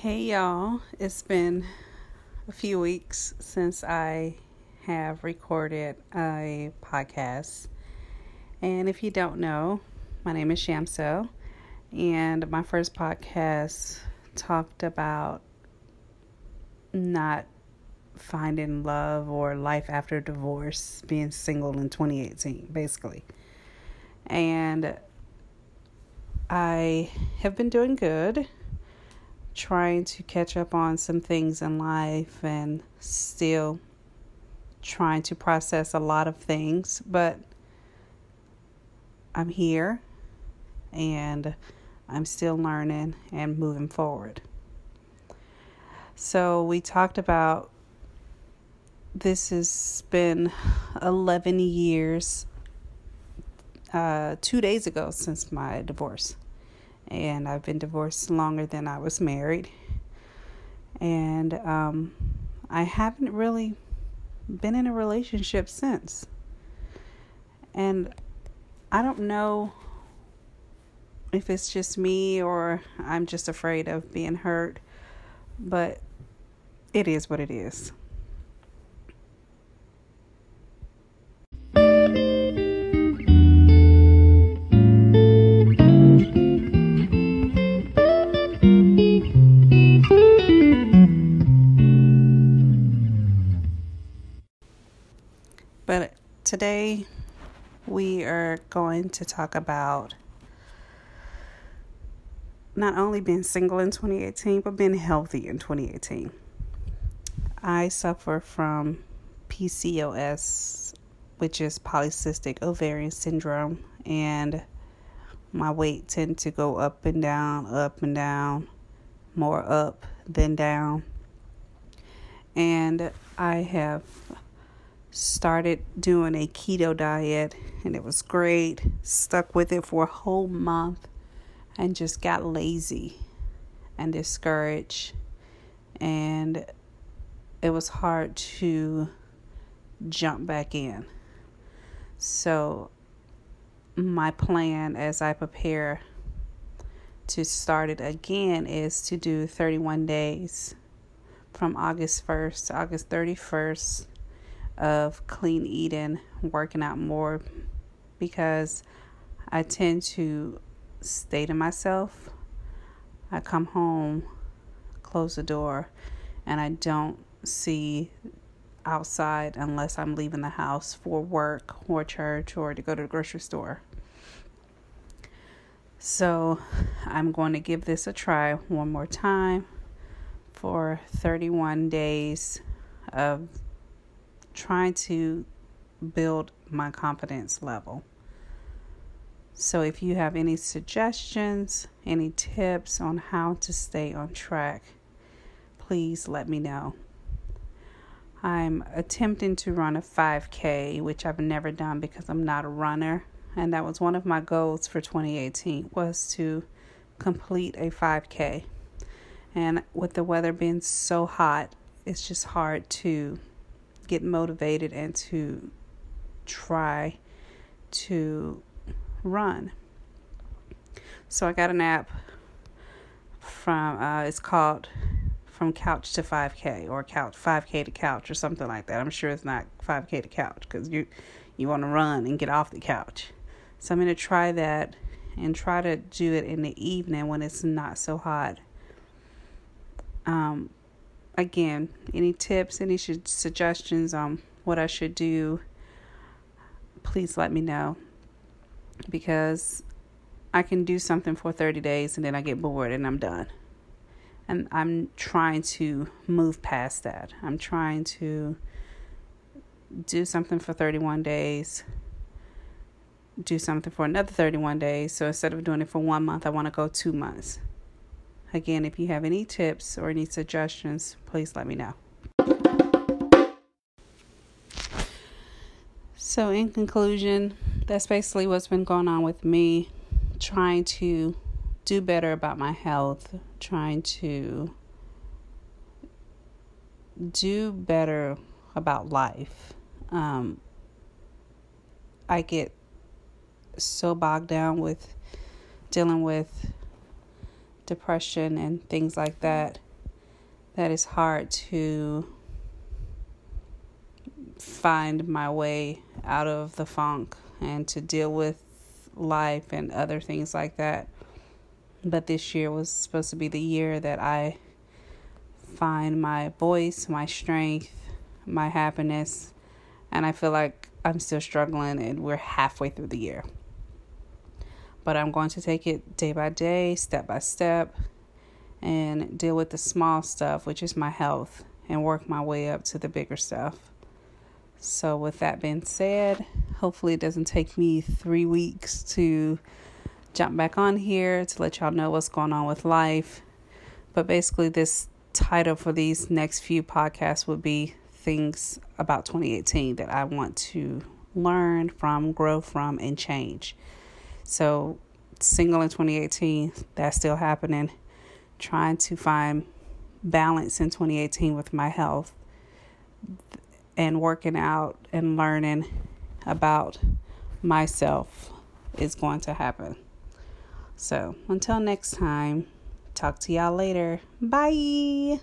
Hey y'all, it's been a few weeks since I have recorded a podcast. And if you don't know, my name is Shamso, and my first podcast talked about not finding love or life after divorce, being single in 2018, basically. And I have been doing good trying to catch up on some things in life and still trying to process a lot of things, but I'm here and I'm still learning and moving forward. So, we talked about this has been 11 years, uh, two days ago since my divorce and I've been divorced longer than I was married. And um, I haven't really been in a relationship since. And I don't know if it's just me or I'm just afraid of being hurt, but it is what it is. Today we are going to talk about not only being single in 2018, but being healthy in 2018. I suffer from PCOS, which is polycystic ovarian syndrome, and my weight tend to go up and down, up and down, more up than down. And I have started doing a keto diet and it was great. Stuck with it for a whole month and just got lazy and discouraged. And it was hard to jump back in. So, my plan as I prepare to start it again is to do 31 days from August 1st to August 31st of clean eating, working out more because I tend to stay to myself. I come home, close the door, and I don't see outside unless I'm leaving the house for work or church or to go to the grocery store. So I'm going to give this a try one more time for 31 days of trying to build my confidence level. So, if you have any suggestions, any tips on how to stay on track, please let me know. I'm attempting to run a 5K, which I've never done because I'm not a runner, and that was one of my goals for 2018 was to complete a 5K. And with the weather being so hot, it's just hard to get motivated and to try to run. So I got an app from uh, it's called from couch to 5k or couch 5k to couch or something like that. I'm sure it's not 5k to couch cuz you you want to run and get off the couch. So I'm going to try that and try to do it in the evening when it's not so hot. Um again, any tips, any suggestions on what I should do, please let me know. Because I can do something for 30 days and then I get bored and I'm done. And I'm trying to move past that. I'm trying to do something for 31 days, do something for another 31 days. So instead of doing it for one month, I want to go two months. Again, if you have any tips or any suggestions, please let me know. So, in conclusion, that's basically what's been going on with me. Trying to do better about my health, trying to do better about life. Um, I get so bogged down with dealing with depression and things like that that it's hard to find my way out of the funk and to deal with life and other things like that. But this year was supposed to be the year that I find my voice, my strength, my happiness. And I feel like I'm still struggling and we're halfway through the year. But I'm going to take it day by day, step by step, and deal with the small stuff, which is my health, and work my way up to the bigger stuff. So, with that being said, hopefully it doesn't take me three weeks to jump back on here to let y'all know what's going on with life. But basically, this title for these next few podcasts would be things about 2018 that I want to learn from, grow from, and change. So, single in 2018, that's still happening. Trying to find balance in 2018 with my health and working out and learning about myself is going to happen. So, until next time, talk to y'all later. Bye.